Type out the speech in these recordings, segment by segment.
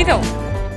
Então,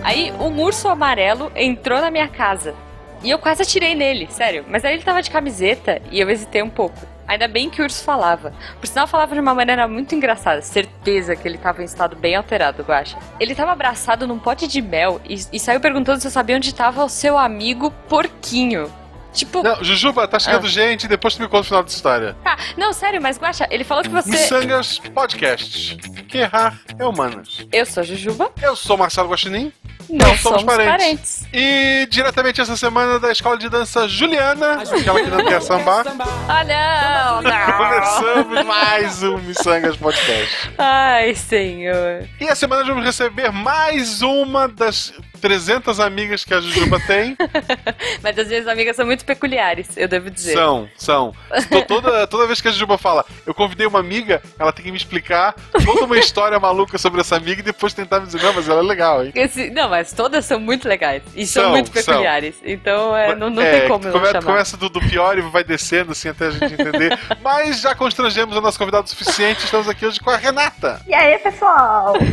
aí um urso amarelo entrou na minha casa. E eu quase atirei nele, sério. Mas aí ele tava de camiseta e eu hesitei um pouco. Ainda bem que o urso falava. Por sinal, falava de uma maneira muito engraçada. Certeza que ele tava em estado bem alterado, Guacha. Ele tava abraçado num pote de mel e, e saiu perguntando se eu sabia onde tava o seu amigo porquinho. Tipo. Não, Jujuba, tá chegando Ah. gente, depois tu me conta o final dessa história. Ah, não, sério, mas Guacha, ele falou que você. Missangas Podcast. Que errar é humanas. Eu sou a Jujuba. Eu sou Marcelo Guaxinim. Não, somos somos, parentes. parentes. E diretamente essa semana da escola de dança Juliana, aquela que não quer sambar, Ah, não, não. começamos mais um Missangas Podcast. Ai, senhor. E a semana vamos receber mais uma das 300 amigas que a Jujuba tem. Mas as minhas amigas são muito peculiares, eu devo dizer. São, são. Tô- toda, toda vez que a Jujuba fala, eu convidei uma amiga, ela tem que me explicar toda uma história maluca sobre essa amiga e depois tentar me dizer, não, mas ela é legal, hein? Esse- não, mas todas são muito legais. E são, São, muito são. peculiares. Então é, não, não É, tem como eu come- chamar. Começa do, do pior e vai descendo, assim, até a gente entender. Mas já constrangemos o nosso convidado o suficiente, estamos aqui hoje com a Renata. E aí, pessoal?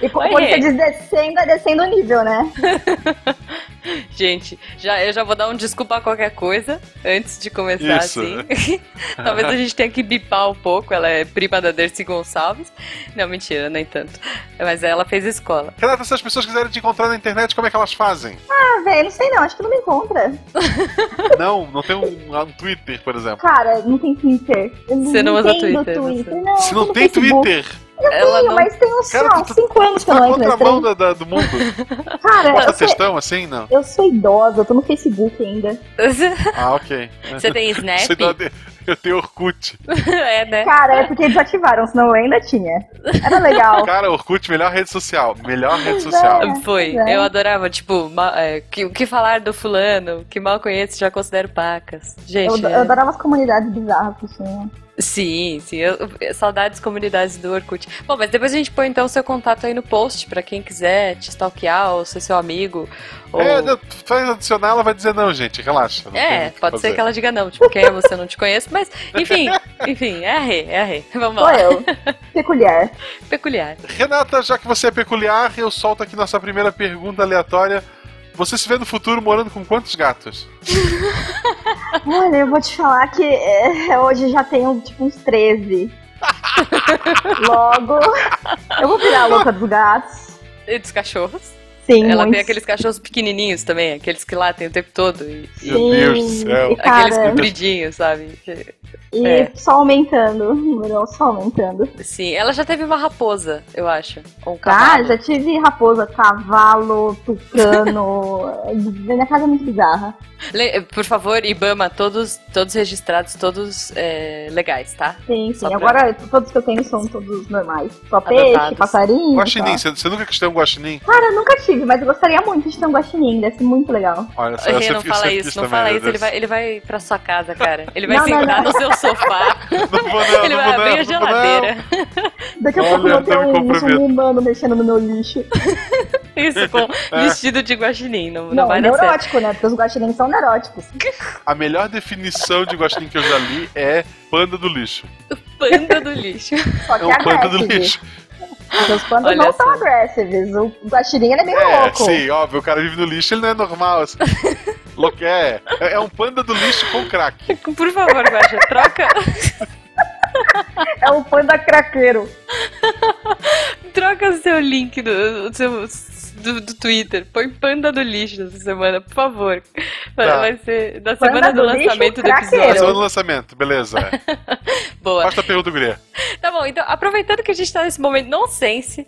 E como Oi, você diz descendo, é descendo o nível, né? Gente, já, eu já vou dar um desculpa a qualquer coisa antes de começar Isso. assim. Talvez a gente tenha que bipar um pouco. Ela é prima da Dercy Gonçalves. Não, mentira, nem tanto. Mas ela fez escola. Renata, se as pessoas quiserem te encontrar na internet, como é que elas fazem? Ah, velho, não sei não, acho que não me encontra. Não, não tem um, um Twitter, por exemplo. Cara, não tem Twitter. Eu Você não usa entendo Twitter, Twitter. você- Não, Se não tem Facebook. Twitter, Eu Ela tenho, não- mas tem uns, Cara, lá, tu- uns 5 anos que eu tá não entro na da, da- do mundo. Cara, Posta eu sou, textão assim, não? eu sou idosa, eu tô no Facebook ainda. Ah, ok. Você tem Snap? Eu tenho Orkut. é, né? Cara, é porque desativaram, senão eu ainda tinha. Era legal. Cara, Orkut, melhor rede social. Melhor rede social. É, Foi, é. eu adorava, tipo, é, que- o que falar do fulano, que mal conheço, já considero pacas. Gente, Eu, é- eu adorava as comunidades bizarras que tinha. Sim, sim, eu- saudades comunidades do Orkut. Bom, mas depois a gente põe então o seu contato aí no post, pra quem quiser te stalkear ou ser seu amigo. Ou... É, faz adicionar, ela vai dizer não, gente, relaxa. É, pode fazer. ser que ela diga não, tipo, quem é você, eu não te conheço, mas enfim, enfim, é a Rê, é a Rê. Vamos Sou lá. eu. Peculiar. Peculiar. Renata, já que você é peculiar, eu solto aqui nossa primeira pergunta aleatória. Você se vê no futuro morando com quantos gatos? Olha, eu vou te falar que é, hoje já tenho tipo uns 13. Logo, eu vou virar a louca dos gatos. E dos cachorros. Sim, Ela muitos. tem aqueles cachorros pequenininhos também, aqueles que latem o tempo todo. E, e Meu Deus do céu. E, aqueles cara, compridinhos, sabe? E é. só aumentando. O número só aumentando. Sim, ela já teve uma raposa, eu acho. Ou um Ah, cavalo. já tive raposa, cavalo, tucano. Minha casa é muito bizarra. Le- Por favor, Ibama, todos, todos registrados, todos é, legais, tá? Sim, Só sim. pra- Agora todos que eu tenho são todos normais. Só peixe, Adotados. passarinho. Guaxinim, só. você, nunca quis ter um guaxinim? Cara, eu nunca tive, mas eu gostaria muito de ter um guaxinim, deve ser muito legal. Olha só, essa não eu fala isso, não fala isso, ele vai, ele vai pra sua casa, cara. Ele vai Não, não, sentar não. no seu sofá, Não vou não, ele não vai vou abrir não, a vou não. geladeira. Daqui a Olha, pouco eu vou ter um, um humano mexendo no meu lixo. Isso, com É. vestido de guaxinim, não, não, Não, vai neurótico, né? Porque os guaxinins são neuróticos. A melhor definição de guaxinim que eu já li é panda do lixo. Panda do lixo. Só É que um panda do lixo. Porque os pandas Olha não são agressivos. O guaxinim é meio É, louco. sim, óbvio, o cara vive no lixo, ele não é normal. Assim. Louco, é, é um panda do lixo com crack. Por favor, Guaxa, troca, É o panda craqueiro. troca o seu link do, do seu, do, do Twitter. Põe panda do lixo essa semana, por favor. Vai, Tá. vai ser da Panda semana do, do lixo, lançamento do craqueiro. Episódio. semana do lançamento, beleza. Boa. Basta a pergunta, Guria. Tá bom, então, aproveitando que a gente tá nesse momento nonsense,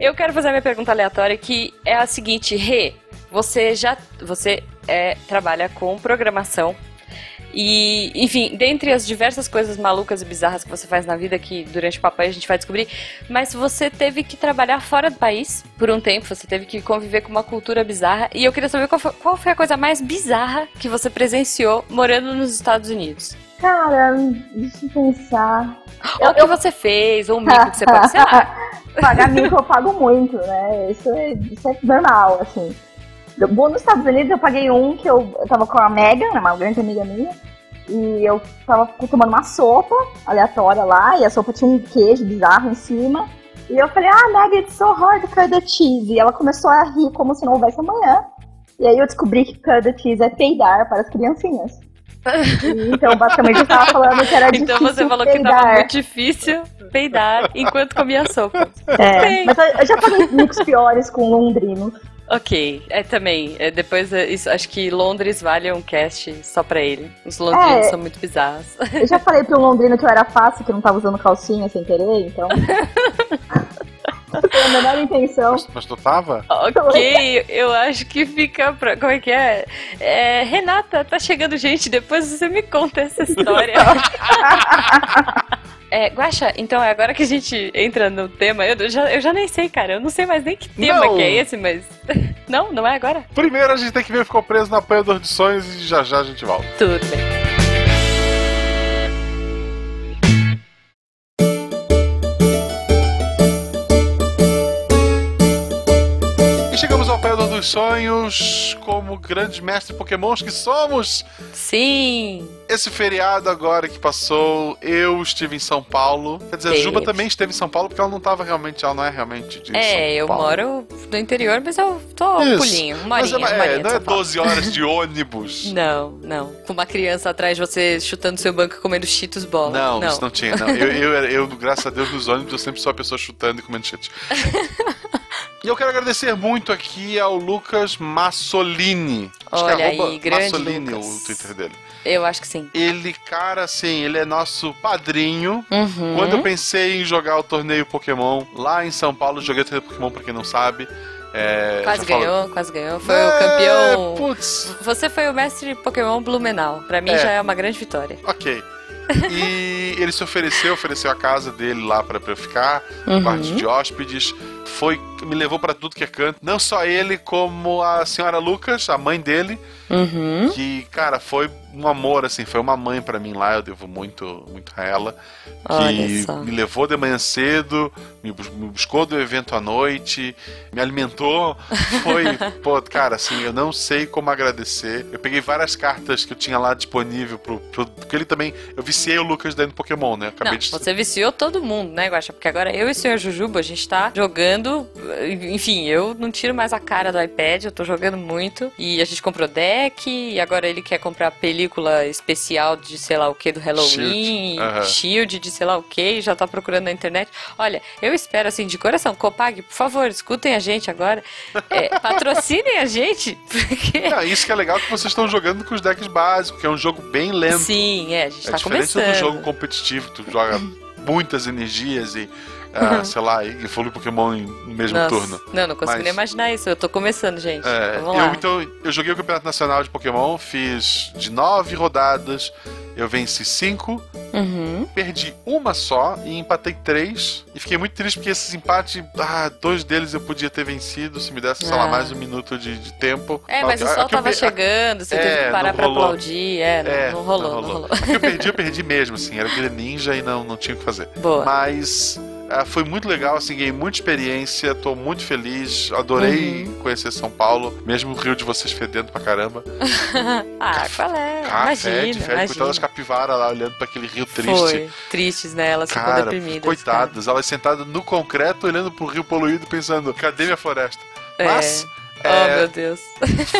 eu quero fazer a minha pergunta aleatória, que é a seguinte, Rê, você já você é, trabalha com programação e, enfim, dentre as diversas coisas malucas e bizarras que você faz na vida, que durante o papai a gente vai descobrir, mas você teve que trabalhar fora do país por um tempo, você teve que conviver com uma cultura bizarra, e eu queria saber qual foi, qual foi a coisa mais bizarra que você presenciou morando nos Estados Unidos. Cara, deixa eu pensar. Ou o que você fez, ou um mico que você pode, sei lá. Pagar mico eu pago muito, né? Isso é, isso é normal, assim. Bom, nos Estados Unidos eu paguei um que eu, eu tava com a Megan, uma grande amiga minha, e eu tava tomando uma sopa aleatória lá, e a sopa tinha um queijo bizarro em cima. E eu falei, ah, Meg, it's so hard to cut the cheese. E ela começou a rir como se não houvesse amanhã. E aí eu descobri que cut the cheese é peidar para as criancinhas. Então, basicamente, eu tava falando que era difícil Então você falou peidar. que tava muito difícil peidar enquanto comia sopa. É, Bem. mas eu, já paguei mix piores com londrinos. Ok, é também. é, depois, é, isso, acho que Londres vale um cast só pra ele. Os londrinos É. são muito bizarros. Eu já falei pro londrino que eu era fácil, que não tava usando calcinha sem querer, então... Foi a menor intenção. Mas tu tava? ok, eu acho que fica pra. Como é que é? É, Renata, tá chegando gente, depois você me conta essa história. É, Guaxa, então é agora que a gente entra no tema. Eu já, eu já nem sei, cara. Eu não sei mais nem que tema Não. que é esse, mas. Não, não é agora? Primeiro a gente tem que ver ficou preso na apanhador de sonhos e já já a gente volta. Tudo bem. Dos sonhos, como grandes mestres pokémons que somos. Sim. Esse feriado agora que passou, eu estive em São Paulo. Quer dizer, a. Juba também esteve em São Paulo porque ela não estava realmente, ela não é realmente de É, São eu Paulo. moro no interior, mas eu tô um Isso. pulinho, uma Mas horinha, é, uma é, não é São Paulo. 12 horas de ônibus. Não, não. Com uma criança atrás de você chutando seu banco e comendo cheetos bola. Não, isso não tinha, não. Eu, eu, eu, graças a Deus, nos ônibus eu sempre sou a pessoa chutando e comendo cheetos. E eu quero agradecer muito aqui ao Lucas Massolini. Acho que Olha é arroba aí, grande Massolini Lucas. o Twitter dele. Eu acho que sim. Ele, cara, assim, ele é nosso padrinho. Uhum. Quando eu pensei em jogar o torneio Pokémon lá em São Paulo, joguei o torneio Pokémon pra quem não sabe. É, Quase já falo- ganhou, quase ganhou. Foi É, o campeão. Putz, Você foi o mestre Pokémon Blumenau. Pra mim É. já é uma grande vitória. ok. E ele se ofereceu, ofereceu a casa dele lá pra, pra eu ficar, Uhum. quarto de hóspedes. Foi, me levou pra tudo que é canto. Não só ele, como a senhora Lucas, a mãe dele, Uhum. que, cara, foi um amor, assim, foi uma mãe pra mim lá, eu devo muito, muito a ela. Que me levou de manhã cedo, me, bus- me buscou do evento à noite, me alimentou. Foi, pô, cara, assim, eu não sei como agradecer. Eu peguei várias cartas que eu tinha lá disponível pro. pro porque ele também. Eu viciei o Lucas dentro do Pokémon, né? Acabei Não, de. você viciou todo mundo, né, Guaxa? Porque agora eu e o senhor Jujuba, a gente tá jogando. Enfim, eu não tiro mais a cara do iPad, eu tô jogando muito. E a gente comprou deck, e agora ele quer comprar película especial de sei lá o que do Halloween, Shield, shield de sei lá o que, já tá procurando na internet. Olha, eu espero assim, de coração, Copag, por favor, escutem a gente agora. É, patrocinem a gente, porque. Não, isso que é legal que vocês estão jogando com os decks básicos, que é um jogo bem lento. Sim, é, a gente É tá diferente começando. do jogo competitivo, tu joga muitas energias e, ah, sei lá, evolui Pokémon no mesmo Nossa, turno. Não, não consigo Mas- nem imaginar isso. Eu tô começando, gente. É, Vamos lá. eu, então, eu joguei o Campeonato Nacional de Pokémon, fiz de nove rodadas, eu venci cinco, Uhum. perdi uma só e empatei três. E fiquei muito triste porque esses empates, ah, dois deles eu podia ter vencido se me desse, sei lá, Ah. mais um minuto de, de tempo. É, mas o A- a sol eu tava a- chegando, você teve É, que parar não pra rolou. aplaudir. É, não, É, não rolou, não rolou. A que eu perdi, eu perdi mesmo, assim. Era ninja e não, não tinha o que fazer. Boa. Mas ah, foi muito legal, assim, ganhei muita experiência, tô muito feliz, adorei Uhum. conhecer São Paulo, mesmo o Rio de vocês fedendo pra caramba. ah, qual é? Ah, imagina, fede, coitadas das capivaras lá, olhando pra aquele rio triste. Foi, tristes, né? Elas ficam Cara, deprimidas. coitadas, elas sentadas no concreto, olhando pro rio poluído, pensando, cadê minha floresta? cara. Mas, É. é, Oh, meu Deus.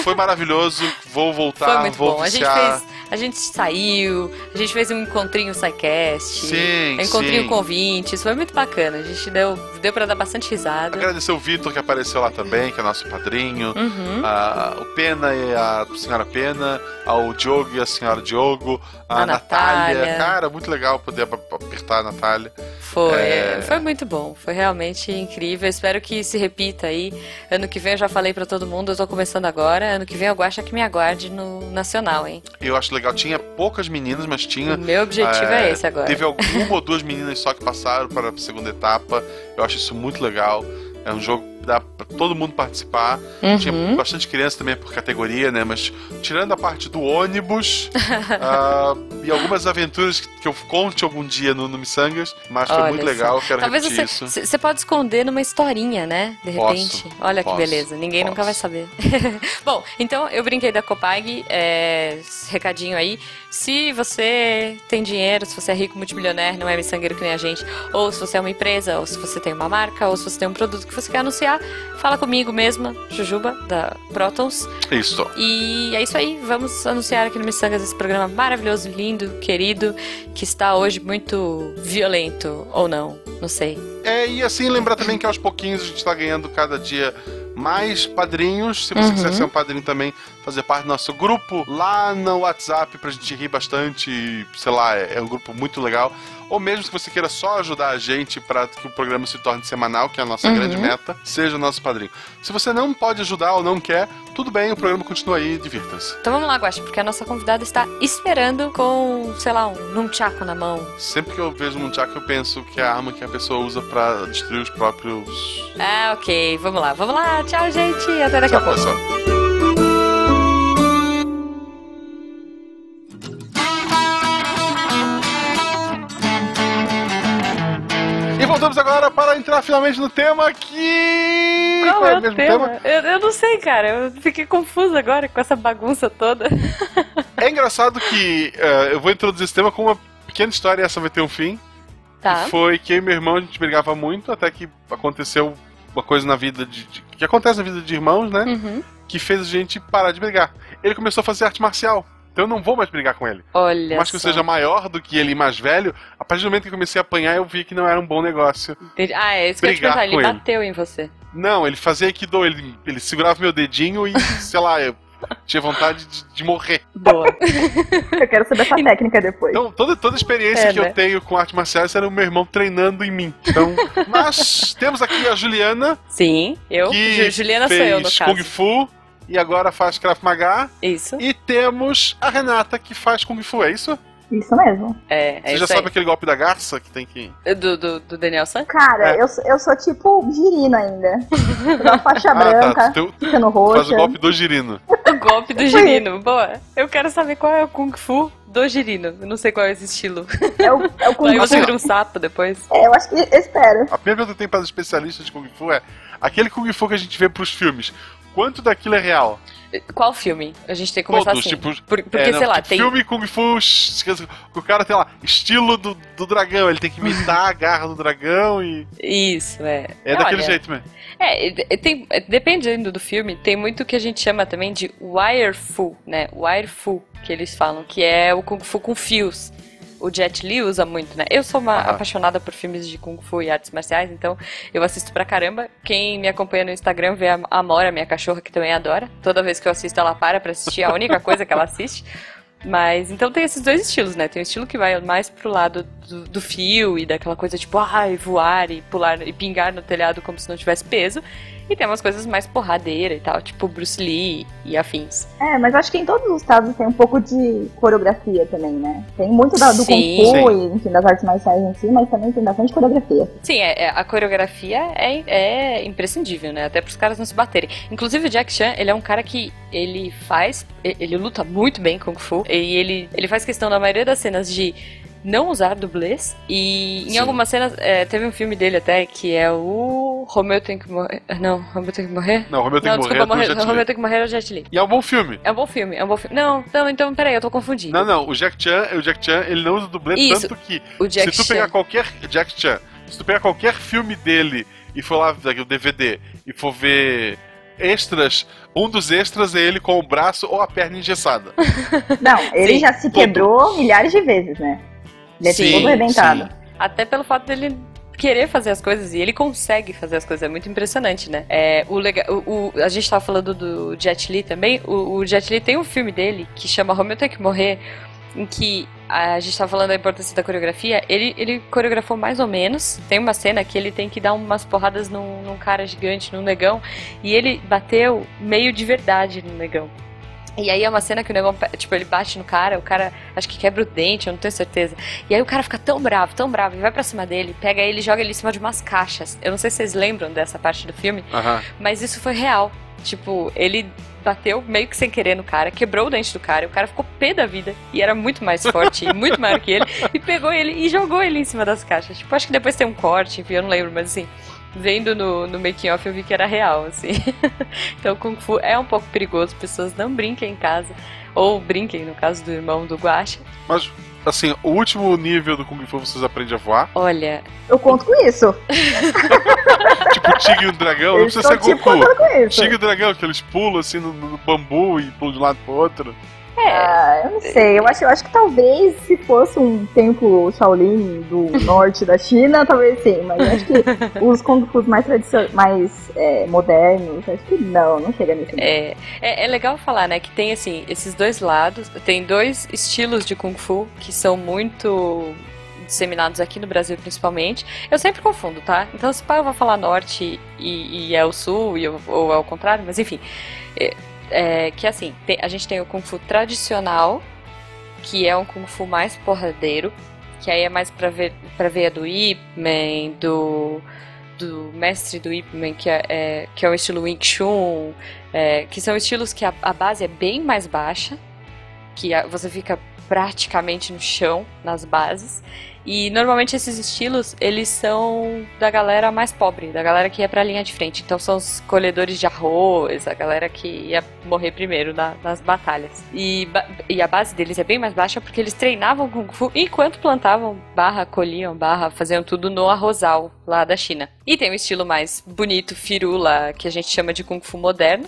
foi maravilhoso, vou voltar, Foi muito vou bom. A gente, fez, a gente saiu, a gente fez um encontrinho SciCast. Sim, um encontrinho sim. com ouvintes. Foi muito bacana. A gente deu, deu pra dar bastante risada. Agradecer o Vitor que apareceu lá também, que é nosso padrinho. Uhum. a- o Pena e a senhora Pena, ao Diogo e a senhora Diogo, a, A Natália. Natália. Cara, muito legal poder ap- apertar a Natália. Foi, É. foi muito bom, foi realmente incrível. Espero que se repita aí. Ano que vem eu já falei pra todo mundo, eu tô começando agora. Ano que vem eu gosto que me aguarde no Nacional, hein? Eu acho legal, tinha poucas meninas, mas tinha. O meu objetivo é, esse agora. Teve alguma ou duas meninas só que passaram para a segunda etapa. Eu acho isso muito legal. É um jogo. Dá pra todo mundo participar. Uhum. Tinha bastante criança também por categoria, né? Mas tirando a parte do ônibus ah, e algumas aventuras que, que eu conte algum dia no, no Missangas, mas foi Olha muito só. legal, quero Talvez repetir você, isso. você pode esconder numa historinha, né? De Posso, repente. Olha posso, que beleza. Ninguém nunca posso. vai saber. Bom, então eu brinquei da Copag. é, recadinho aí. Se você tem dinheiro, se você é rico, multimilionário, não é miçangueiro que nem a gente, ou se você é uma empresa, ou se você tem uma marca, ou se você tem um produto que você quer anunciar, fala comigo mesma, Jujuba, da Protons. Isso. E é isso aí, vamos anunciar aqui no Missangas esse programa maravilhoso, lindo, querido, que está hoje muito violento, ou não, não sei. É, e assim, lembrar também que aos pouquinhos a gente tá ganhando cada dia mais padrinhos. Se você Uhum. quiser ser um padrinho também, fazer parte do nosso grupo lá no WhatsApp pra gente rir bastante. e, Sei lá, é, é um grupo muito legal. Ou mesmo se você queira só ajudar a gente para que o programa se torne semanal, que é a nossa Uhum. grande meta, seja nosso padrinho. Se você não pode ajudar ou não quer, tudo bem, o programa continua aí, divirta-se. Então vamos lá, Guaxa, porque a nossa convidada está esperando com, sei lá, um nunchaku na mão. Sempre que eu vejo um nunchaku, eu penso que é a arma que a pessoa usa pra destruir os próprios. Ah, ok, vamos lá, vamos lá, tchau, gente, até daqui a Tchau, pouco. pessoal. Agora para entrar finalmente no tema que. Qual é o mesmo tema? Eu, eu não sei, cara, eu fiquei confusa agora com essa bagunça toda. É engraçado que eh, eu vou introduzir esse tema com uma pequena história e essa vai ter um fim. Tá. Que foi que eu e meu irmão a gente brigava muito até que aconteceu uma coisa na vida de, de- que acontece na vida de irmãos, né? Uhum. Que fez a gente parar de brigar. Ele começou a fazer arte marcial. Então eu não vou mais brigar com ele. Olha mais que eu seja maior do que ele e mais velho, a partir do momento que eu comecei a apanhar, eu vi que não era um bom negócio. Entendi. Ah, é isso que eu ia te brigar perguntar, ele com ele. bateu em você. Não, ele fazia Aikido, ele, ele segurava meu dedinho e, sei lá, eu tinha vontade de, de morrer. Boa. Eu quero saber essa técnica depois. Então, toda, toda a experiência É, que né? eu tenho com arte marcial era o meu irmão treinando em mim. Então, mas temos aqui a Juliana, Sim, eu. que Ju- Juliana sou fez eu, no Kung caso. Fu e agora faz Krav Maga. Isso. E temos a Renata, que faz Kung Fu, é isso? Isso mesmo. É, é Você isso já sabe aí. aquele golpe da garça que tem que... Do, do, do Daniel San? Cara, É. eu, sou- eu sou tipo girino ainda. Uma faixa Ah, tá. branca, Tu, tu ficando faz roxa. o golpe do girino. O golpe do girino. Boa. Eu quero saber qual é o Kung Fu do girino. Eu não sei qual é esse estilo. É o, é o Kung Aí você Fu. vira um sapo depois. É, eu acho que. eu Espero. A primeira pergunta que eu tenho para os especialistas de Kung Fu é: aquele Kung Fu que a gente vê pros filmes, quanto daquilo é real? Qual filme? A gente tem que começar Todos, assim. tipo. Por- porque, é, não, sei lá, tipo, tem. Filme Kung Fu, o cara tem lá, estilo do, do dragão, ele tem que imitar a garra do dragão e. Isso, é. É daquele Olha, jeito mesmo. É, tem, é, dependendo do filme, tem muito que a gente chama também de wire fu, né? Wire fu, que eles falam, que é o Kung Fu com fios. O Jet Li usa muito, né? Eu sou uma apaixonada por filmes de Kung Fu e artes marciais, então eu assisto pra caramba. Quem me acompanha no Instagram vê a Amora, minha cachorra, que também adora. Toda vez que eu assisto, ela para pra assistir, é a única coisa que ela assiste. Mas então tem esses dois estilos, né? Tem o estilo que vai mais pro lado do, do fio e daquela coisa tipo, ai, voar e pular e pingar no telhado como se não tivesse peso. E tem umas coisas mais porradeira e tal, tipo Bruce Lee e afins. É, mas acho que em todos os casos tem um pouco de coreografia também, né? Tem muito da, do Sim. Kung Fu e, enfim, das artes marciais em si, mas também tem bastante coreografia. Sim, é, é- a coreografia é, é imprescindível, né? Até pros caras não se baterem. Inclusive o Jack Chan, ele é um cara que ele faz, ele luta muito bem Kung Fu, e ele, ele faz questão na maioria das cenas de não usar dublês. E em Sim. algumas cenas, é, teve um filme dele até que é o Romeu tem que morrer. Não, Romeu tem que morrer? Não, o Romeu tem não, que morrer desculpa, morrer, Li. Romeu tem que morrer é o Jet Li. E é um bom filme. É um bom filme, é um bom filme. Não, não, então peraí, eu tô confundindo. Não, não, o Jack Chan, o Jack Chan, ele não usa dublê Isso. tanto que o Jack se tu pegar Chan. qualquer Jack Chan, se tu pegar qualquer filme dele e for lá ver o DVD e for ver extras, um dos extras é ele com o braço ou a perna engessada. Não, ele Sim, já se tudo. quebrou milhares de vezes, né? Ele é Sim, todo arrebentado. sim. Até pelo fato dele querer fazer as coisas e ele consegue fazer as coisas, é muito impressionante, né? É, o o, o- a gente tava falando do Jet Li também, o, o Jet Li tem um filme dele que chama Romeu Tem Que Morrer, em que a gente tava falando da importância da coreografia, ele, ele coreografou mais ou menos, tem uma cena que ele tem que dar umas porradas num, num cara gigante, num negão, e ele bateu meio de verdade no negão. E aí é uma cena que o negão, tipo, ele bate no cara, o cara acho que quebra o dente, eu não tenho certeza. E aí o cara fica tão bravo, tão bravo, e vai pra cima dele, pega ele e joga ele em cima de umas caixas. Eu não sei se vocês lembram dessa parte do filme, mas isso foi real. Tipo, ele bateu meio que sem querer no cara, quebrou o dente do cara, e o cara ficou pé da vida. E era muito mais forte e muito maior que ele. E pegou ele e jogou ele em cima das caixas. Tipo, acho que depois tem um corte, enfim, eu não lembro, mas assim. Vendo no, no making off eu vi que era real, assim. então Kung Fu é um pouco perigoso, pessoas não brinquem em casa. Ou brinquem, no caso do irmão do Guacha. Mas, assim, o último nível do Kung Fu vocês aprendem a voar. Olha, Eu conto com isso. tipo o Tigre e o Dragão. Não Eu precisa ser tipo com isso. Tigre e o Dragão, que eles pulam assim no, no bambu e pulam de um lado pro outro. É. Ah, eu não sei. Eu acho, eu acho que talvez se fosse um templo Shaolin do norte da China, talvez sim. Mas eu acho que os Kung Fu mais, mais é, modernos, acho que não, não chega nível. É, é, é legal falar, né, que tem assim, esses dois lados, tem dois estilos de Kung Fu que são muito disseminados aqui no Brasil principalmente. Eu sempre confundo, tá? Então se pá, eu vou falar norte e, e é o sul, e eu- ou é o contrário, mas enfim. É, é, que assim, tem- a gente tem o Kung Fu tradicional, que é um Kung Fu mais porradeiro, que aí é mais pra, ver, pra veia do Ip Man, do, do mestre do Ip Man, que é, é- que é o estilo Wing Chun, é, que são estilos que a, a base é bem mais baixa, que a- você fica praticamente no chão nas bases. E normalmente esses estilos, eles são da galera mais pobre, da galera que ia pra linha de frente. Então são os colhedores de arroz, a galera que ia morrer primeiro na- nas batalhas. E, e a base deles é bem mais baixa porque eles treinavam Kung Fu enquanto plantavam, barra colhiam, barra faziam tudo no arrozal lá da China. E tem o estilo mais bonito, firula, que a gente chama de Kung Fu moderno,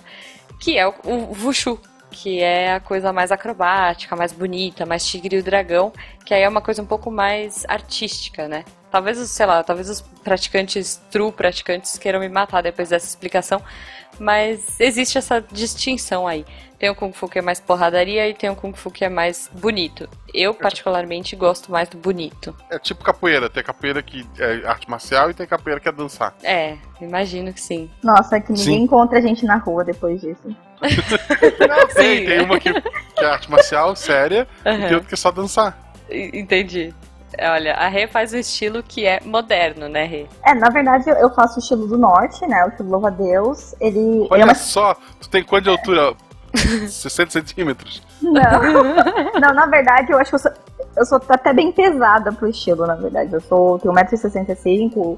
que é o, o Wushu, que é a coisa mais acrobática, mais bonita, mais tigre e o dragão, que aí é uma coisa um pouco mais artística, né? Talvez, os, sei lá, talvez os praticantes, true praticantes, queiram me matar depois dessa explicação, mas existe essa distinção aí. Tem o Kung Fu que é mais porradaria e tem o Kung Fu que é mais bonito. Eu, particularmente, gosto mais do bonito. É tipo capoeira. Tem capoeira que é arte marcial e tem capoeira que é dançar. É, imagino que sim. Nossa, que ninguém Sim. encontra a gente na rua depois disso. Tem, tem uma que, que é arte marcial, séria, e tem outra que é só dançar. Entendi. Olha, a Rê faz um estilo que é moderno, né, Rê? É, na verdade eu- faço o estilo do norte, né? O estilo louva-a-Deus. Ele, ele é Olha uma só, tu tem quanto de altura? 60 centímetros. Não. não, na verdade, eu acho que eu sou, eu sou até bem pesada pro estilo, na verdade. Eu sou, tenho 1,65m,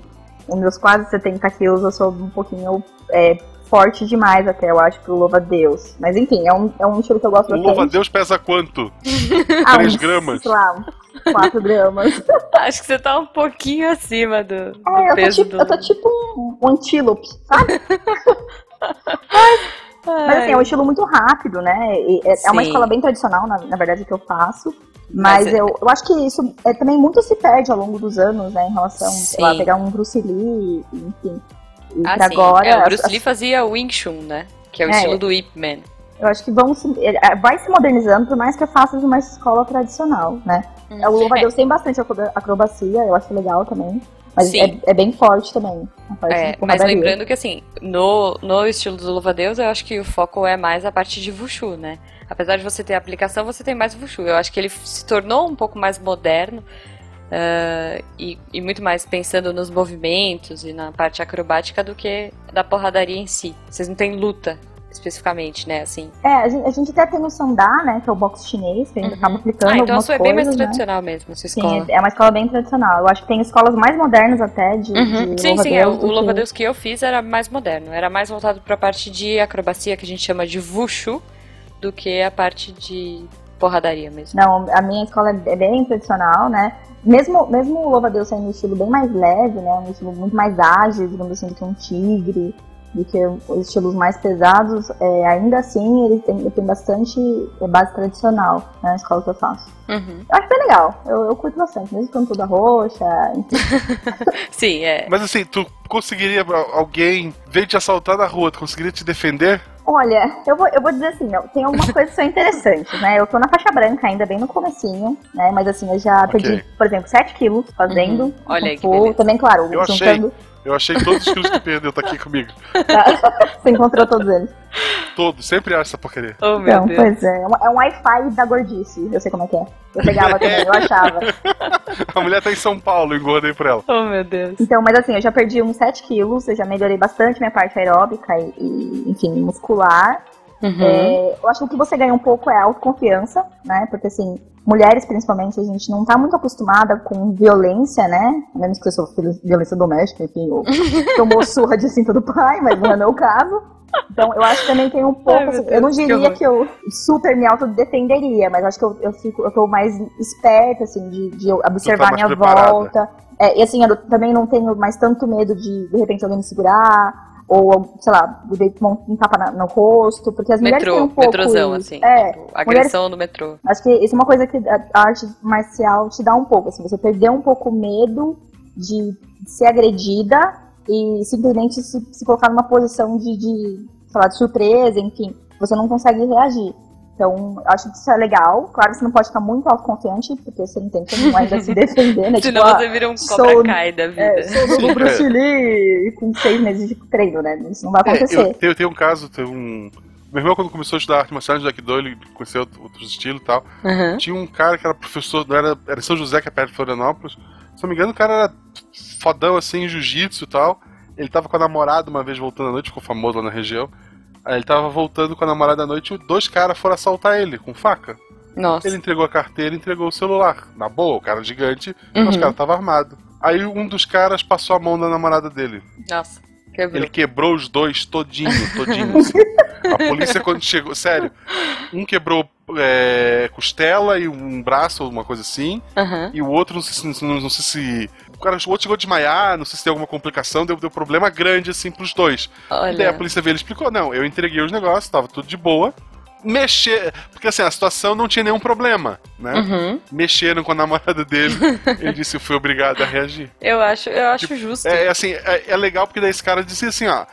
os meus quase 70 quilos, eu sou um pouquinho é, forte demais até, eu acho, pro louva-a-Deus. Mas enfim, é um, é um estilo que eu gosto O bastante. louva-a-Deus pesa quanto? Ah, três uns, gramas? Sei lá, uns 4 gramas. Acho que você tá um pouquinho acima do, do É, eu tô, peso tipo, do. eu tô tipo um, um antílope, sabe? Mas assim, é um estilo muito rápido, né? E é, é uma escola bem tradicional, na, na verdade, que eu faço. Mas, Mas é- eu, eu acho que isso é, também muito se perde ao longo dos anos, né? Em relação, sei lá, pegar um Bruce Lee, enfim. E Ah, sim. agora. é, o Bruce Lee fazia Wing Chun, né? Que é o É. estilo do Ip Man. Eu acho que vão se, é, vai se modernizando, por mais que eu faça de uma escola tradicional, né? Hum. É, O Louva-a-Deus tem bastante acro- acrobacia, eu acho legal também. Mas é, é bem forte também. É, mas lembrando que assim, no, no estilo do Louva-a-Deus, eu acho que o foco é mais a parte de Wushu, né? Apesar de você ter a aplicação, você tem mais Wushu. Eu acho que ele se tornou um pouco mais moderno ah, e, e muito mais pensando nos movimentos e na parte acrobática do que da porradaria em si. Vocês não têm luta especificamente, né? Assim. É, a gente, a gente até tem o Sandá, né? Que é o boxe chinês, que a gente Uhum. acaba aplicando Ah, então a sua é bem mais né? tradicional mesmo, a sua escola. Sim, é uma escola bem tradicional. Eu acho que tem escolas mais modernas até de, Uhum. de Sim, sim, é. O que- louva-a-Deus que eu fiz era mais moderno. Era mais voltado pra parte de acrobacia, que a gente chama de Wushu, do que a parte de porradaria mesmo. Não, a minha escola é bem tradicional, né? Mesmo, mesmo o louva-a-Deus sendo um estilo bem mais leve, né? Um estilo muito mais ágil, digamos assim, do que um tigre, do que os estilos mais pesados, é, ainda assim ele tem, ele tem bastante é, base tradicional né, na escola que eu faço. Uhum. Eu acho bem legal, eu, eu curto bastante, mesmo ficando toda roxa. Sim, é. Mas assim, tu conseguiria, alguém veio te assaltar na rua, tu conseguiria te defender? Olha, eu vou, eu vou dizer assim, ó, tem algumas coisas que são interessantes, né? Eu tô na faixa branca ainda, bem no comecinho, né? Mas assim, eu já Ok. perdi, por exemplo, 7 quilos fazendo. Uhum. Olha aí que beleza. Também, claro, Eu achei. Eu achei todos os quilos que perdeu, tá aqui comigo. Você encontrou todos eles. todo, sempre acho essa porcaria. Oh, meu Então, Deus. pois é. É um Wi-Fi da gordice. Eu sei como é que é. Eu pegava também, eu achava. A mulher tá em São Paulo, engordei por ela. Oh, meu Deus. Então, mas assim, eu já perdi uns 7 quilos, eu já melhorei bastante minha parte aeróbica e, e, enfim, muscular. Uhum. É, eu acho que o que você ganha um pouco é a autoconfiança, né? Porque assim, mulheres principalmente, a gente não tá muito acostumada com violência, né? A menos que eu sofra violência doméstica, enfim, ou tomou surra de cinta do pai, mas não é meu caso. Então, eu acho que também tem um pouco, Ai, assim, eu não que diria horror. que eu super me autodefenderia, mas acho que eu, eu, fico, eu tô mais esperta, assim, de, de observar mais minha preparada. volta. É, e assim, eu também não tenho mais tanto medo de, de repente, alguém me segurar, ou, sei lá, de repente um tapa na- no rosto, porque as mulheres têm Metrô, um pouco metrôzão, isso. assim. É, tipo, agressão no metrô. Acho que isso é uma coisa que a a arte marcial te dá um pouco, assim, você perder um pouco o medo de ser agredida e simplesmente se, se colocar numa posição de, de, sei lá, de surpresa, enfim, você não consegue reagir. Então, eu acho que isso é legal. Claro que você não pode ficar muito autoconfiante, porque você não tem como ainda se defender, né? Senão Tipo, você ah, vira um sou- Cobra Kai da vida. é, sou do Bruce Lee e com seis meses de treino, né? Isso não vai É, acontecer. eu, tenho, tenho um caso, tem um. Meu irmão, quando começou a estudar arte marcial de Aikido, ele conheceu outro- outros estilos e tal. Uhum. Tinha um cara que era professor, não era, era São José, que é perto de Florianópolis. Se não me engano, o cara era fodão assim em jiu-jitsu e tal. Ele tava com a namorada uma vez voltando à noite, ficou famoso lá na região. Aí ele tava voltando com a namorada à noite e dois caras foram assaltar ele com faca. Nossa. Ele entregou a carteira e entregou o celular. Na boa, o cara é gigante, mas Uhum. o cara tava armado. Aí um dos caras passou a mão na namorada dele. Nossa. Quebrou. Ele quebrou os dois todinho, todinho. assim. A polícia quando chegou, sério, um quebrou é, costela e um braço, uma coisa assim, Aham. e o outro não sei se, não, não sei se cara o outro chegou a desmaiar, não sei se tem alguma complicação, deu, deu problema grande assim pros dois. E daí a Olha. polícia veio e explicou, não, eu entreguei os negócios, tava tudo de boa. Mexer, porque assim, a situação não tinha nenhum problema, né? Uhum. Mexeram com a namorada dele, ele disse, eu fui obrigado a reagir. Eu acho, eu acho justo. É, é assim, é, é legal porque daí esse cara dizia assim, ó.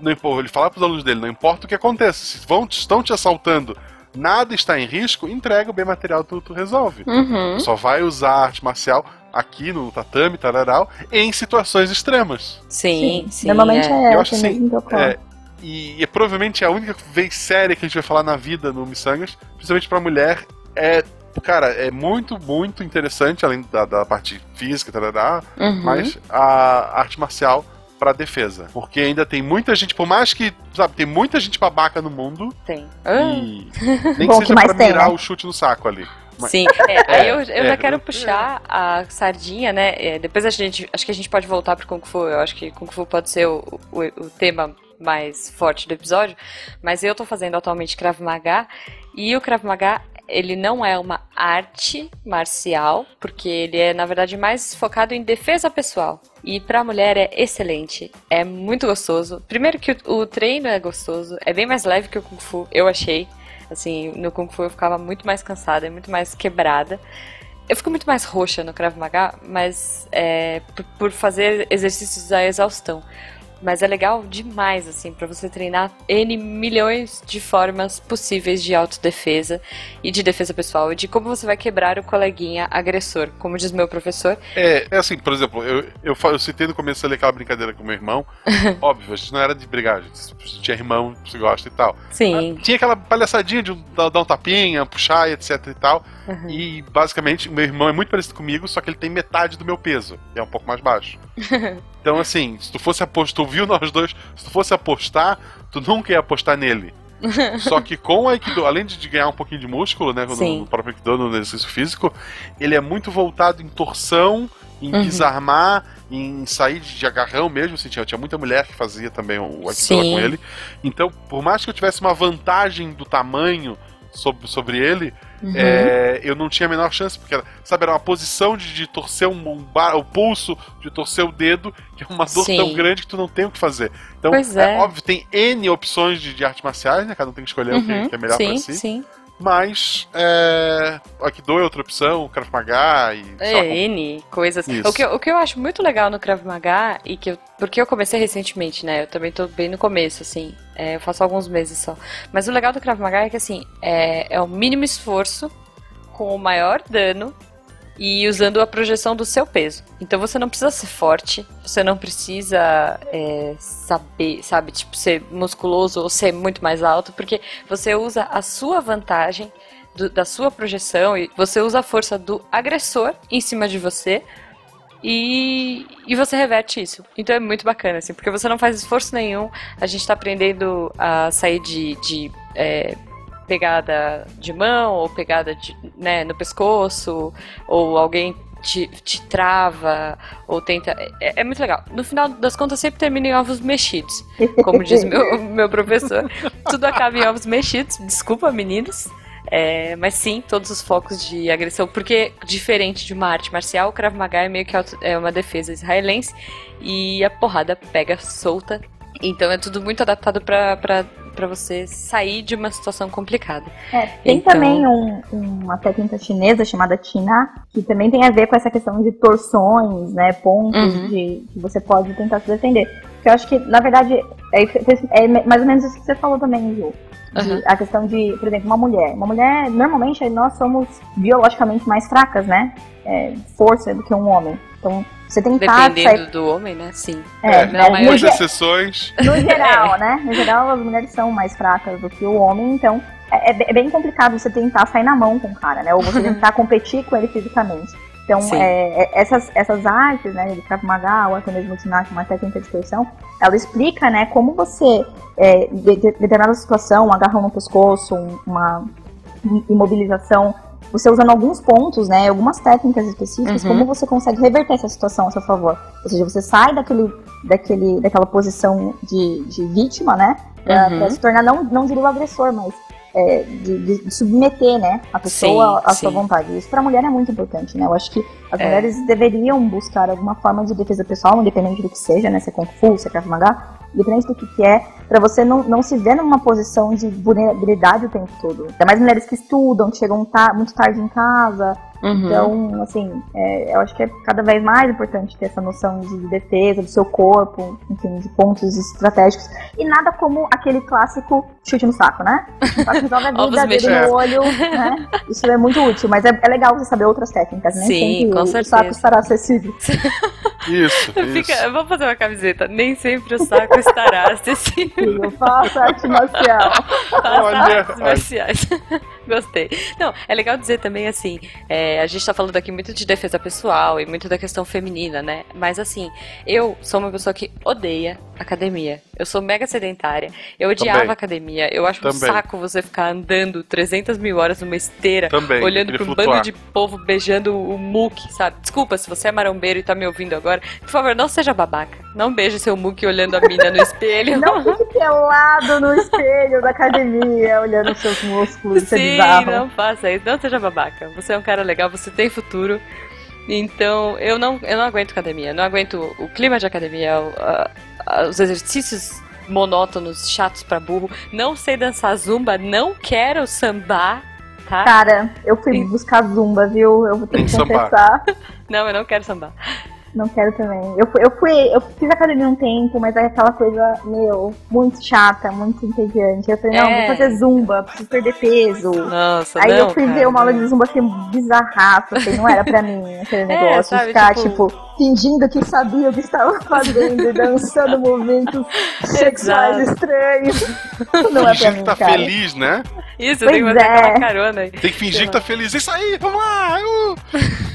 Não importa, ele falava pros alunos dele, não importa o que aconteça, se vão, estão te assaltando, nada está em risco, entrega o bem material, tu, tu resolve. Uhum. Só vai usar a arte marcial aqui no tatame, tararal, em situações extremas. Sim, sim. Normalmente é. é, Eu acho assim, que. É, e é provavelmente a única vez séria que a gente vai falar na vida no Missangas, principalmente pra mulher, é. Cara, é muito, muito interessante, além da, da parte física, tarará, Uhum. mas a arte marcial pra defesa. Porque ainda tem muita gente, por mais que, sabe, tem muita gente babaca no mundo Tem. Ah, e nem Bom, que que seja mais pra tem, mirar né? o chute no saco ali. Mas- Sim, é, aí eu, eu é. já quero puxar a sardinha, né? é, depois a gente, acho que a gente pode voltar pro Kung Fu. Eu acho que Kung Fu pode ser o, o, o tema mais forte do episódio. Mas eu tô fazendo atualmente Krav Maga e o Krav Maga ele não é uma arte marcial, porque ele é na verdade mais focado em defesa pessoal. E pra mulher é excelente, é muito gostoso. Primeiro que o, o treino é gostoso, é bem mais leve que o Kung Fu, eu achei. Assim, no Kung Fu eu ficava muito mais cansada, muito mais quebrada. Eu fico muito mais roxa no Krav Maga, mas é, por, por fazer exercícios à exaustão. Mas é legal demais, assim, pra você treinar N milhões de formas possíveis de autodefesa e de defesa pessoal, e de como você vai quebrar o coleguinha agressor. Como diz meu professor, É, é assim, por exemplo, eu, eu, eu citei no começo ali aquela brincadeira com meu irmão. Óbvio, a gente não era de brigar, a gente tinha irmão, se gosta e tal. sim. Tinha aquela palhaçadinha de um- dar, um tapinha, puxar etc e tal. Uhum. E basicamente, meu irmão é muito parecido comigo, só que ele tem metade do meu peso. E é um pouco mais baixo. então, assim, se tu fosse apostar, tu viu nós dois, se tu fosse apostar, tu nunca ia apostar nele. Só que com o Aikido, além de ganhar um pouquinho de músculo, né? No, Sim. no próprio Aikido, no exercício físico, ele é muito voltado em torção, em Uhum. desarmar, em sair de agarrão mesmo. Assim, tinha, tinha muita mulher que fazia também o Aikido com ele. Então, por mais que eu tivesse uma vantagem do tamanho sobre, sobre ele, Uhum. é, eu não tinha a menor chance, porque era, sabe, era uma posição de, de torcer um, um bar- o pulso, de torcer o dedo, que é uma dor Sim. tão grande que tu não tem o que fazer. Então, Pois é. óbvio, tem N opções de, de artes marciais, né? Cada um tem que escolher o que, Uhum. que é melhor sim, pra si. sim. Mas é, Aikido é outra opção, Krav Maga e. sei lá, É, N coisas. Isso. O que, eu- o que eu acho muito legal no Krav Maga, e que eu, porque eu comecei recentemente, né? Eu também tô bem no começo, assim. é, eu faço alguns meses só. Mas o legal do Krav Maga é que, assim, é, é o mínimo esforço com o maior dano e usando a projeção do seu peso. Então você não precisa ser forte, você não precisa é, saber, sabe, tipo, ser musculoso ou ser muito mais alto, porque você usa a sua vantagem do, da sua projeção e você usa a força do agressor em cima de você e, e você reverte isso. Então é muito bacana, assim, porque você não faz esforço nenhum. A gente tá aprendendo a sair de, de é, pegada de mão ou pegada de, né, no pescoço, ou alguém te, te trava, ou tenta. É, é, muito legal. No final das contas, sempre termina em ovos mexidos. Como diz meu, meu professor. Tudo acaba em ovos mexidos. Desculpa, meninos. É, mas sim, todos os focos de agressão, porque diferente de uma arte marcial, o Krav Maga é meio que é uma defesa israelense e a porrada pega solta. Então é tudo muito adaptado para você sair de uma situação complicada. É, tem então... também um, uma técnica chinesa chamada Tina, que também tem a ver com essa questão de torções, né, pontos uhum. de, que você pode tentar se defender. Que eu acho que, na verdade, é, é mais ou menos isso que você falou também, Ju. Uhum. A questão de, por exemplo, uma mulher. Uma mulher, normalmente, nós somos biologicamente mais fracas, né? É, força do que um homem. Então, você tentar. Dependendo do homem, né? Sim. É, é algumas exceções. No geral, né? No geral, as mulheres são mais fracas do que o homem, então é, é bem complicado você tentar sair na mão com o cara, né? Ou você tentar competir com ele fisicamente. Então, é, é, essas, essas artes, né, de Krav Maga, ou até mesmo Tinach, uma técnica de distorção, ela explica, né, como você, é, de, de, determinada situação, um agarrão no pescoço, uma imobilização, você usando alguns pontos, né, algumas técnicas específicas, uhum. como você consegue reverter essa situação a seu favor. Ou seja, você sai daquele, daquele, daquela posição de, de vítima, né, pra, uhum. pra se tornar, não, não diria o agressor, mas é, de, de, submeter, né, a pessoa sim, à sua vontade. Isso para a mulher é muito importante, né? Eu acho que as é. mulheres deveriam buscar alguma forma de defesa pessoal, independente do que seja, né? Se é Kung Fu, se é Krav Maga, independente do que, que é, para você não, não se ver numa posição de vulnerabilidade o tempo todo. Tem mais mulheres que estudam, que chegam ta muito tarde em casa, Uhum. Então, assim, é, eu acho que é cada vez mais importante ter essa noção de defesa do seu corpo, enfim, de pontos estratégicos. E nada como aquele clássico chute no saco, né? Resolve a vida, dedo no olho, né? Isso é muito útil, mas é, é legal você saber outras técnicas, né? Sim, com certeza. O saco estará acessível. Isso, Fica, isso. Vamos fazer uma camiseta. Nem sempre o saco estará acessível. Faça arte marcial. Faça Olha, artes marciais. Gostei. Não, é legal dizer também assim, é, a gente tá falando aqui muito de defesa pessoal e muito da questão feminina, né? Mas assim, eu sou uma pessoa que odeia academia. Eu sou mega sedentária. Eu odiava também. academia. Eu acho também. um saco você ficar andando 300 mil horas numa esteira, também. olhando para um bando de povo beijando o muque, sabe? Desculpa se você é marombeiro e tá me ouvindo agora. Por favor, não seja babaca. Não beije seu muque olhando a mina no espelho. Não fique pelado no espelho da academia, olhando seus músculos. Sim, bizarro. não faça isso. Não seja babaca. Você é um cara legal, você tem futuro. Então, eu não, eu não aguento academia. Não aguento o clima de academia, os exercícios monótonos, chatos para burro. Não sei dançar zumba, não quero sambar, tá? Cara, eu fui buscar zumba, viu? Eu vou ter que confessar. Não, eu não quero sambar. Não quero também. Eu, eu fui, eu fiz academia um tempo, mas é aquela coisa, meu, muito chata, muito entediante. Eu falei, não, é. vou fazer zumba, preciso perder peso. Nossa, Aí não, eu fui cara, ver uma aula de zumba, achei bizarraço, assim, não era pra mim aquele é, negócio. É, sabe, ficar, tipo... tipo... fingindo que sabia o que estava fazendo, dançando movimentos sexuais estranhos. Não é pra mim, tá cara. feliz, né? Isso, pois tem que fazer é. carona aí. Tem que fingir que tá feliz. Isso aí, vamos lá! Uh!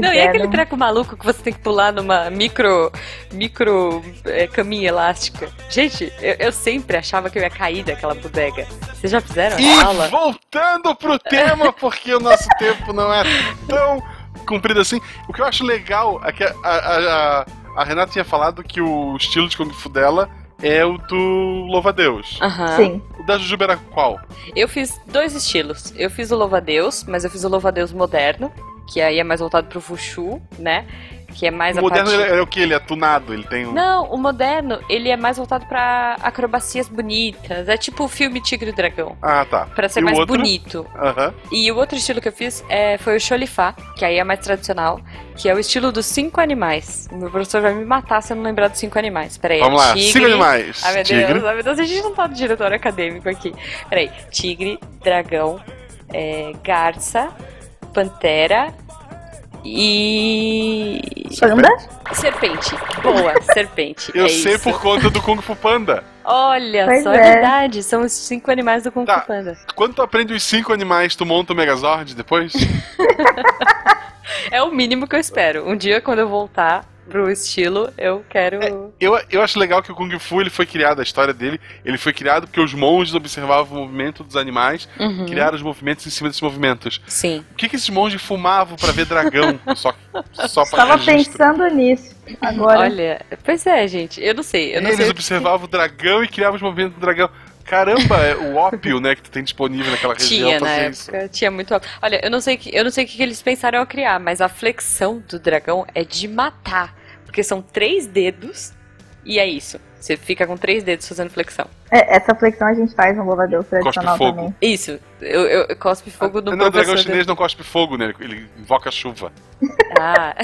Não, e aquele treco maluco que você tem que pular numa micro, micro é, caminha elástica. Gente, eu, eu, sempre achava que eu ia cair daquela bodega. Vocês já fizeram e aula? voltando pro tema, porque o nosso tempo não é tão comprido assim. O que eu acho legal é que a, a, a, a Renata tinha falado que o estilo de Kung Fu dela é o do Louva-Deus. Uhum. Sim. O da Jujuba era qual? Eu fiz dois estilos. Eu fiz o Louva-Deus, mas eu fiz o Louva-Deus moderno, que aí é mais voltado pro Fushu, né? Que é mais o moderno parte... é o que? Ele é tunado? Ele tem um... Não, o moderno, ele é mais voltado para acrobacias bonitas. É tipo o filme Tigre e Dragão. Ah, tá. Pra ser e mais bonito. Uhum. E o outro estilo que eu fiz é, foi o Cholifá, que aí é mais tradicional, que é o estilo dos cinco animais. O meu professor vai me matar se eu não lembrar dos cinco animais. Peraí. Vamos lá, tigre... cinco animais. Ai, meu tigre. Deus, ai, meu Deus, a gente não tá no diretório acadêmico aqui. Peraí. Tigre, dragão, é, garça, pantera e. Panda? Serpente. Boa, serpente. Eu é sei isso. por conta do Kung Fu Panda. Olha Pois só, é. é verdade. São os cinco animais do Kung Tá. Fu Panda. Quando tu aprende os cinco animais, tu monta o Megazord depois? É o mínimo que eu espero. Um dia, quando eu voltar pro estilo, eu quero. Eu, eu acho legal que o Kung Fu ele foi criado, a história dele, ele foi criado porque os monges observavam o movimento dos animais, Uhum. criaram os movimentos em cima desses movimentos. Sim. Por que, que esses monges fumavam pra ver dragão? só, só pra Estava registro? pensando nisso agora. Olha, pois é, gente. Eu não sei. Eu não Eles sei. observavam o dragão e criavam os movimentos do dragão. Caramba, é o ópio, né, que tu tem disponível naquela região Tinha na fazia isso. época, tinha muito. Olha, eu não sei que eu não sei o que que eles pensaram ao criar, mas a flexão do dragão é de matar, porque são três dedos e é isso. Você fica com três dedos fazendo flexão. É, essa flexão a gente faz no louva-a-Deus tradicional fogo. também. Isso. Eu, eu, eu cospe fogo no não, o dragão chinês não cospe fogo, né? Ele invoca chuva. Ah,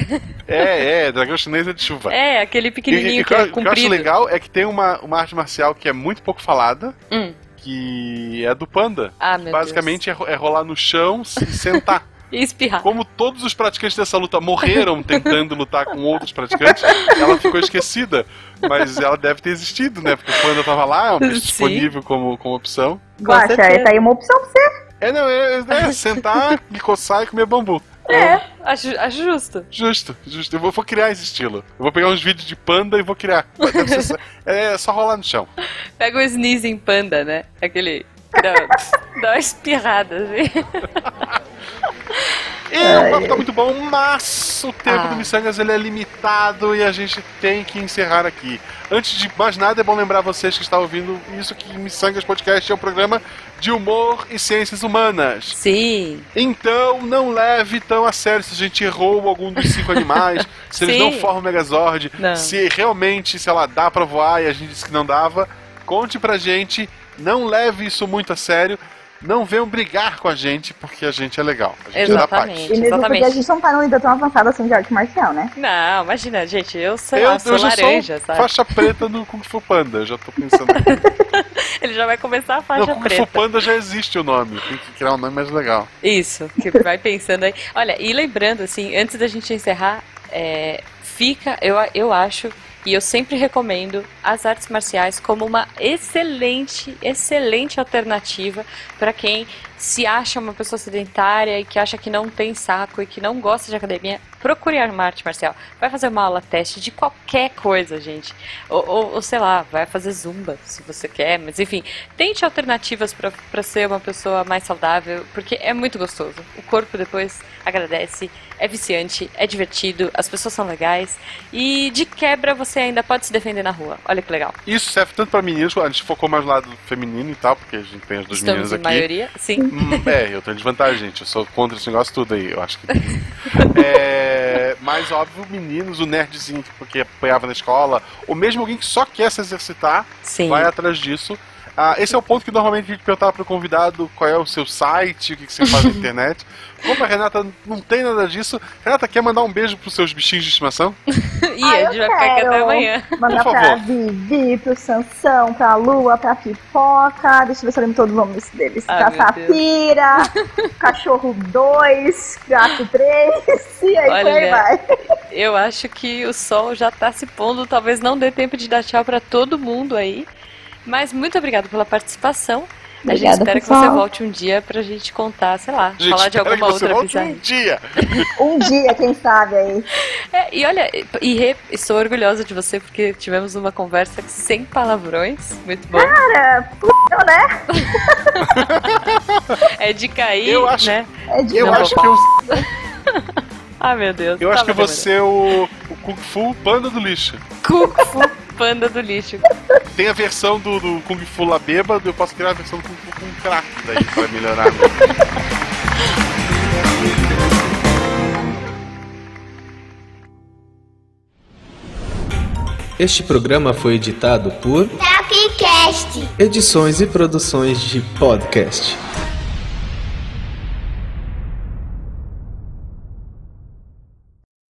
É, é, dragão chinês é de chuva. é, aquele pequenininho e, o que que, é eu- o que eu acho legal é que tem uma, uma arte marcial que é muito pouco falada, Hum. que é do panda. Ah, meu Basicamente é, ro- é rolar no chão e sentar. E espirrar. Como todos os praticantes dessa luta morreram tentando lutar com outros praticantes, ela ficou esquecida. Mas ela deve ter existido, né? Porque o panda tava lá, é um bicho Sim. disponível como, como opção. Guaxa, certeza. tá aí uma opção pra você. É, não, é, é sentar, me coçar e comer bambu. É, acho, acho justo. Justo, justo. Eu vou, vou criar esse estilo. Eu vou pegar uns vídeos de panda e vou criar. Ser só- é só rolar no chão. Pega o sneezing panda, né? Aquele. que Dá, dá uma espirrada, assim. E o papo tá muito bom, mas o tempo Ah. do Missangas ele é limitado e a gente tem que encerrar aqui. Antes de mais nada, é bom lembrar vocês que estão ouvindo isso que Missangas Podcast é um programa de humor e ciências humanas. Sim. Então, não leve tão a sério se a gente errou algum dos cinco animais, se eles Sim. não formam o Megazord, Não. se realmente, sei lá, dá pra voar e a gente disse que não dava. Conte pra gente, não leve isso muito a sério. Não venham brigar com a gente, porque a gente é legal. A gente dá paz. Exatamente. E mesmo Exatamente. porque a gente não tá nível tão avançado assim de arte marcial, né? Não, imagina, gente, eu sei Eu, lá, sou eu já laranja, sou sabe? faixa preta no Kung Fu Panda, eu já tô pensando. Ele já vai começar a Não, faixa Kung Fu preta. Panda já existe o nome, tem que criar um nome mais legal. Isso, que vai pensando aí. Olha, e lembrando, assim, antes da gente encerrar, é, fica, eu, eu acho, e eu sempre recomendo as artes marciais como uma excelente, excelente alternativa para quem se acha uma pessoa sedentária e que acha que não tem saco e que não gosta de academia. Procure uma arte marcial. Vai fazer uma aula teste de qualquer coisa, gente. Ou, ou, ou sei lá, vai fazer zumba se você quer, mas enfim, tente alternativas para ser uma pessoa mais saudável, porque é muito gostoso. O corpo depois agradece, é viciante, é divertido, as pessoas são legais e de quebra você ainda pode se defender na rua. Olha que legal. Isso serve tanto pra meninos, a gente focou mais no lado feminino e tal, porque a gente tem as duas meninas aqui. maioria, sim. Hum, é, eu tenho desvantagem, gente. Eu sou contra esse negócio tudo aí, eu acho que. É, mas, óbvio, meninos, o nerdzinho que- porque apanhava na escola, ou mesmo alguém que só quer se exercitar, Sim. vai atrás disso. Ah, esse é o ponto que normalmente a gente perguntava pro convidado qual é o seu site, o que, que você faz na internet. Como a Renata não tem nada disso, Renata quer mandar um beijo pros seus bichinhos de estimação? e Ah, a gente vai ficar aqui até amanhã. Mandar Por pra favor. Vivi, pro Sansão, pra Lua, pra Pipoca. Deixa eu ver se eu lembro todos os nomes deles. Pra meu Safira, Cachorro 2, Gato 3, e aí por aí Olha, vai. Eu acho que o sol já tá se pondo, talvez não dê tempo de dar tchau pra todo mundo aí. Mas muito obrigado pela participação. a gente Obrigada, espera que pessoal. você volte um dia pra gente contar, sei lá, Gente, falar de alguma que você outra bizarra. um dia. Um dia, quem sabe aí. É, e olha, e estou orgulhosa de você porque tivemos uma conversa sem palavrões. Muito bom. Cara, f***, né? É de cair, Eu acho- né? É de Eu Não, acho que eu, Ah, meu Deus. eu acho Tá que bom, você é o, o Kung Fu Panda do lixo. Kung Fu Panda do lixo. Tem a versão do, do Kung Fu lá bêbado, eu posso criar a versão do Kung Fu com crack daí, pra melhorar. Este programa foi editado por Tapcast. Edições e Produções de Podcast.